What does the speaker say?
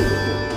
you.